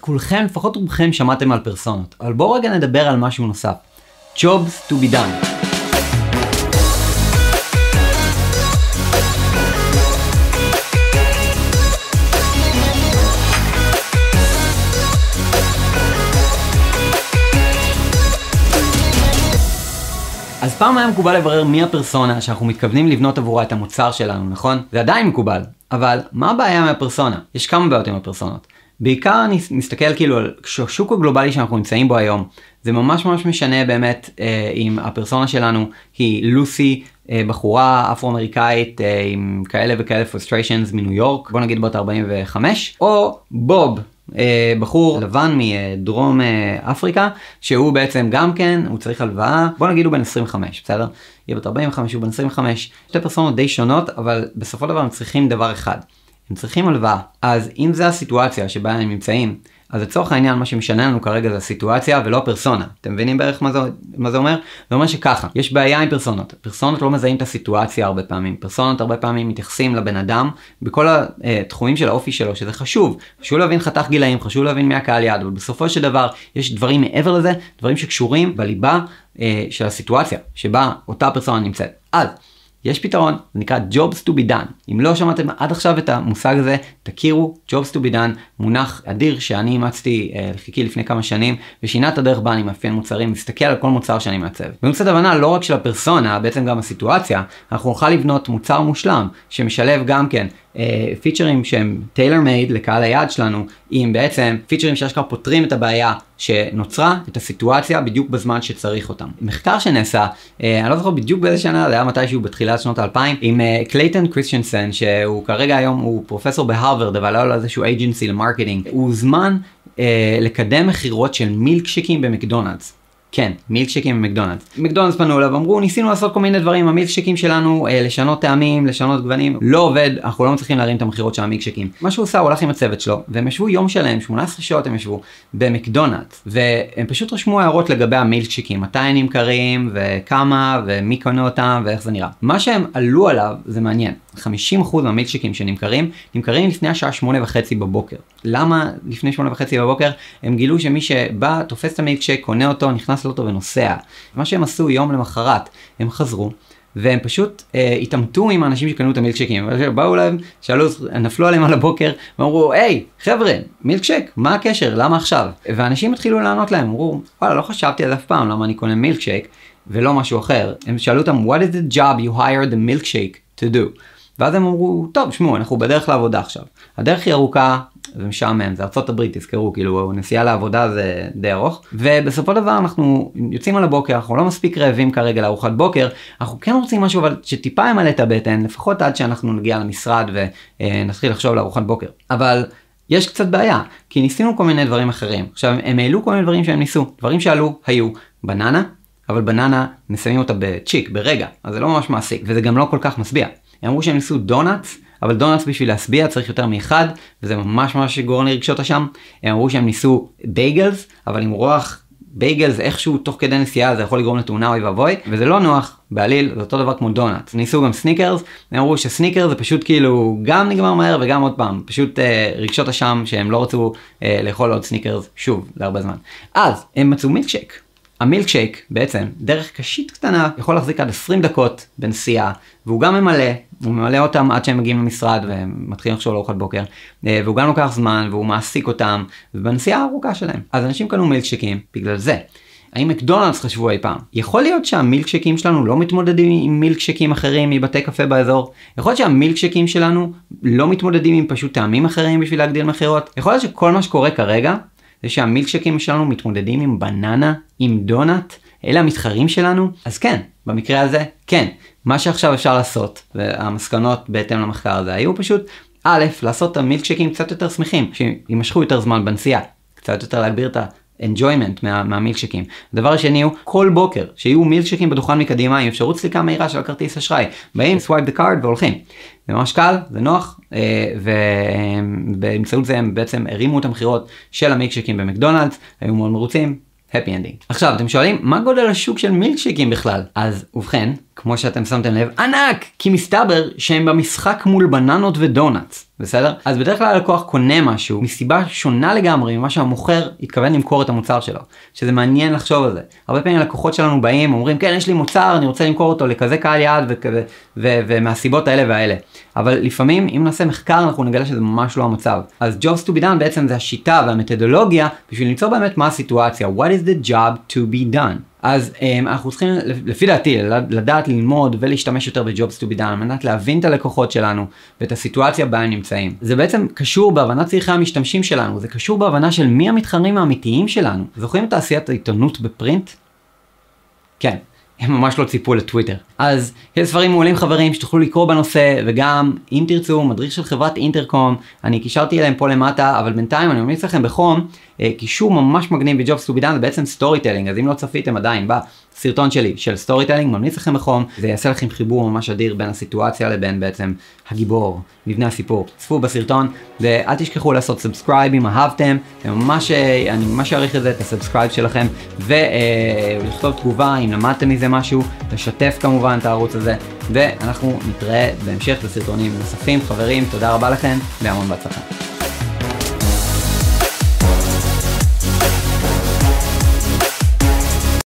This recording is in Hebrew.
כולכם, לפחות רובכם, שמעתם על פרסונות, אבל בואו רגע נדבר על משהו נוסף. Jobs to be done. אז פעם היה מקובל לברר מי הפרסונה שאנחנו מתכוונים לבנות עבורה את המוצר שלנו, נכון? זה עדיין מקובל, אבל מה הבעיה מהפרסונה? יש כמה בעיות עם הפרסונות. בעיקר אני מסתכל כאילו על השוק הגלובלי שאנחנו נמצאים בו היום, זה ממש ממש משנה באמת אה, אם הפרסונה שלנו היא לוסי, אה, בחורה אפרו-אמריקאית אה, עם כאלה וכאלה frustrations מניו יורק, בוא נגיד בת 45, או בוב. אה, בחור לבן מדרום אה, אפריקה שהוא בעצם גם כן הוא צריך הלוואה בוא נגיד הוא בן 25 בסדר? יהיה בת 45 הוא בן 25 שתי פרסונות די שונות אבל בסופו של דבר הם צריכים דבר אחד הם צריכים הלוואה אז אם זה הסיטואציה שבה הם נמצאים אז לצורך העניין מה שמשנה לנו כרגע זה הסיטואציה ולא הפרסונה. אתם מבינים בערך מה זה, מה זה אומר? זה אומר שככה, יש בעיה עם פרסונות. פרסונות לא מזהים את הסיטואציה הרבה פעמים. פרסונות הרבה פעמים מתייחסים לבן אדם בכל התחומים של האופי שלו, שזה חשוב. חשוב להבין חתך גילאים, חשוב להבין מי הקהל יעד, אבל בסופו של דבר יש דברים מעבר לזה, דברים שקשורים בליבה אה, של הסיטואציה שבה אותה פרסונה נמצאת. אז יש פתרון, זה נקרא Jobs to be done. אם לא שמעתם עד עכשיו את המושג הזה, תכירו, Jobs to be done, מונח אדיר שאני אימצתי אה, לחיקי לפני כמה שנים, ושינה את הדרך בה אני מאפיין מוצרים, מסתכל על כל מוצר שאני מעצב. בנושא הבנה לא רק של הפרסונה, בעצם גם הסיטואציה, אנחנו נוכל לבנות מוצר מושלם, שמשלב גם כן פיצ'רים שהם טיילר מייד לקהל היעד שלנו, עם בעצם פיצ'רים שאשכרה פותרים את הבעיה שנוצרה, את הסיטואציה, בדיוק בזמן שצריך אותם. מחקר שנעשה, אה, אני לא זוכר בדיוק באיזה שנה, זה היה מתישהו בתחילת שנות האלפיים, עם קלייטן אה, קריסטיאנסן, שהוא כרגע היום הוא פרופסור בהרווארד, אבל היה לו איזשהו agency ל marketing, הוא הוזמן אה, לקדם מכירות של מילקשיקים במקדונלדס. כן, מילקשיקים במקדונלדס. מקדונלדס פנו אליו, אמרו, ניסינו לעשות כל מיני דברים, המילקשיקים שלנו, אה, לשנות טעמים, לשנות גוונים, לא עובד, אנחנו לא מצליחים להרים את המכירות של המילקשיקים. מה שהוא עשה, הוא הלך עם הצוות שלו, והם ישבו יום שלם, 18 שעות הם ישבו, במקדונלדס, והם פשוט רשמו הערות לגבי המילקשיקים, מתי הם נמכרים, וכמה, ומי קונה אותם, ואיך זה נראה. מה שהם עלו עליו, זה מעניין. 50% מהמילקשיקים שנמכרים, נמכרים לפני השעה שמונה וחצי בבוקר. למה לפני שמונה וחצי בבוקר? הם גילו שמי שבא, תופס את המילקשייק, קונה אותו, נכנס לאוטו ונוסע. מה שהם עשו יום למחרת, הם חזרו. והם פשוט אה, התעמתו עם האנשים שקנו את המילקשייקים, באו להם, שאלו, נפלו עליהם על הבוקר, ואמרו, היי, חבר'ה, מילקשייק, מה הקשר, למה עכשיו? ואנשים התחילו לענות להם, אמרו, וואלה, לא חשבתי על אף פעם למה אני קונה מילקשייק, ולא משהו אחר. הם שאלו אותם, what is the job you hired the milkshake to do? ואז הם אמרו, טוב, שמעו, אנחנו בדרך לעבודה עכשיו. הדרך היא ארוכה זה ארצות הברית, תזכרו, כאילו, נסיעה לעבודה זה די ארוך. ובסופו של דבר אנחנו יוצאים על הבוקר, אנחנו לא מספיק רעבים כרגע לארוחת בוקר, אנחנו כן רוצים משהו אבל שטיפה ימלא את הבטן, לפחות עד שאנחנו נגיע למשרד ונתחיל לחשוב לארוחת בוקר. אבל... יש קצת בעיה, כי ניסינו כל מיני דברים אחרים. עכשיו, הם העלו כל מיני דברים שהם ניסו. דברים שעלו היו בננה, אבל בננה מסיימים אותה בצ'יק, ברגע, אז זה לא ממש מעסיק, וזה גם לא כל כך משביע. הם אמרו שהם ניסו donuts, אבל donuts בשביל להשביע צריך יותר מאחד, וזה ממש ממש גורם לרגשות אשם. הם אמרו שהם ניסו bagels, אבל למרוח bagels איכשהו תוך כדי נסיעה זה יכול לגרום לתאונה אוי ואבוי, וזה לא נוח בעליל, זה אותו דבר כמו donuts. ניסו גם סניקרס, הם אמרו שסניקר זה פשוט כאילו גם נגמר מהר וגם עוד פעם, פשוט אה, רגשות אשם שהם לא רצו אה, לאכול עוד סניקרס שוב להרבה זמן. אז הם מצאו מילקשייק. המילקשייק בעצם, דרך קשית קטנה, יכול להחזיק עד 20 דקות בנסיעה, והוא גם ממלא, הוא ממלא אותם עד שהם מגיעים למשרד ומתחילים לחשוב לארוחת בוקר, אה, והוא גם לוקח זמן והוא מעסיק אותם, ובנסיעה הארוכה שלהם. אז אנשים קנו מילקשייקים בגלל זה. האם מקדונלדס חשבו אי פעם? יכול להיות שהמילקשייקים שלנו לא מתמודדים עם מילקשייקים אחרים מבתי קפה באזור? יכול להיות שהמילקשייקים שלנו לא מתמודדים עם פשוט טעמים אחרים בשביל להגדיל מכירות? יכול להיות שכל מה שקורה כרגע זה שהמילקשקים שלנו מתמודדים עם בננה, עם דונאט, אלה המתחרים שלנו? אז כן, במקרה הזה, כן. מה שעכשיו אפשר לעשות, והמסקנות בהתאם למחקר הזה, היו פשוט, א', לעשות את המילקשקים קצת יותר שמחים, שימשכו יותר זמן בנסיעה, קצת יותר להגביר את ה... enjoyment מה, מהמילקשקים. הדבר השני הוא כל בוקר שיהיו מילקשקים בדוכן מקדימה עם אפשרות סליקה מהירה של הכרטיס אשראי. באים, swipe the card והולכים. זה ממש קל, זה נוח, אה, ובאמצעות זה הם בעצם הרימו את המכירות של המילקשקים במקדונלדס, היו מאוד מרוצים, happy ending. עכשיו אתם שואלים מה גודל השוק של מילקשיקים בכלל? אז ובכן, כמו שאתם שמתם לב, ענק! כי מסתבר שהם במשחק מול בננות ודונלדס, בסדר? אז בדרך כלל הלקוח קונה משהו מסיבה שונה לגמרי ממה שהמוכר התכוון למכור את המוצר שלו. שזה מעניין לחשוב על זה. הרבה פעמים הלקוחות שלנו באים, אומרים, כן, יש לי מוצר, אני רוצה למכור אותו לכזה קהל יעד וכזה, ומהסיבות האלה והאלה. אבל לפעמים, אם נעשה מחקר, אנחנו נגלה שזה ממש לא המצב. אז Jobs to be done בעצם זה השיטה והמתודולוגיה בשביל למצוא באמת מה הסיטואציה. What is the job to be done? אז um, אנחנו צריכים, לפי דעתי, לדעת ללמוד ולהשתמש יותר ב-Jobs to be done, על מנת להבין את הלקוחות שלנו ואת הסיטואציה בה הם נמצאים. זה בעצם קשור בהבנת צרכי המשתמשים שלנו, זה קשור בהבנה של מי המתחרים האמיתיים שלנו. זוכרים את תעשיית העיתונות ב print? כן. הם ממש לא ציפו לטוויטר. אז יש ספרים מעולים חברים שתוכלו לקרוא בנושא, וגם אם תרצו מדריך של חברת אינטרקום, אני קישרתי אליהם פה למטה, אבל בינתיים אני ממליץ לכם בחום, אה, קישור ממש מגניב ב Jobs to be done, זה בעצם storytelling, אז אם לא צפיתם עדיין בסרטון שלי של storytelling, ממליץ לכם בחום, זה יעשה לכם חיבור ממש אדיר בין הסיטואציה לבין בעצם הגיבור, מבנה הסיפור. צפו בסרטון, ואל תשכחו לעשות subscribe אם אהבתם, ממש, אני ממש אעריך את זה, את ה subscribe שלכם, ולכתוב אה, תגובה אם למדתם מזה משהו, לשתף כמובן את הערוץ הזה, ואנחנו נתראה בהמשך בסרטונים נוספים. חברים, תודה רבה לכם, והמון בהצלחה.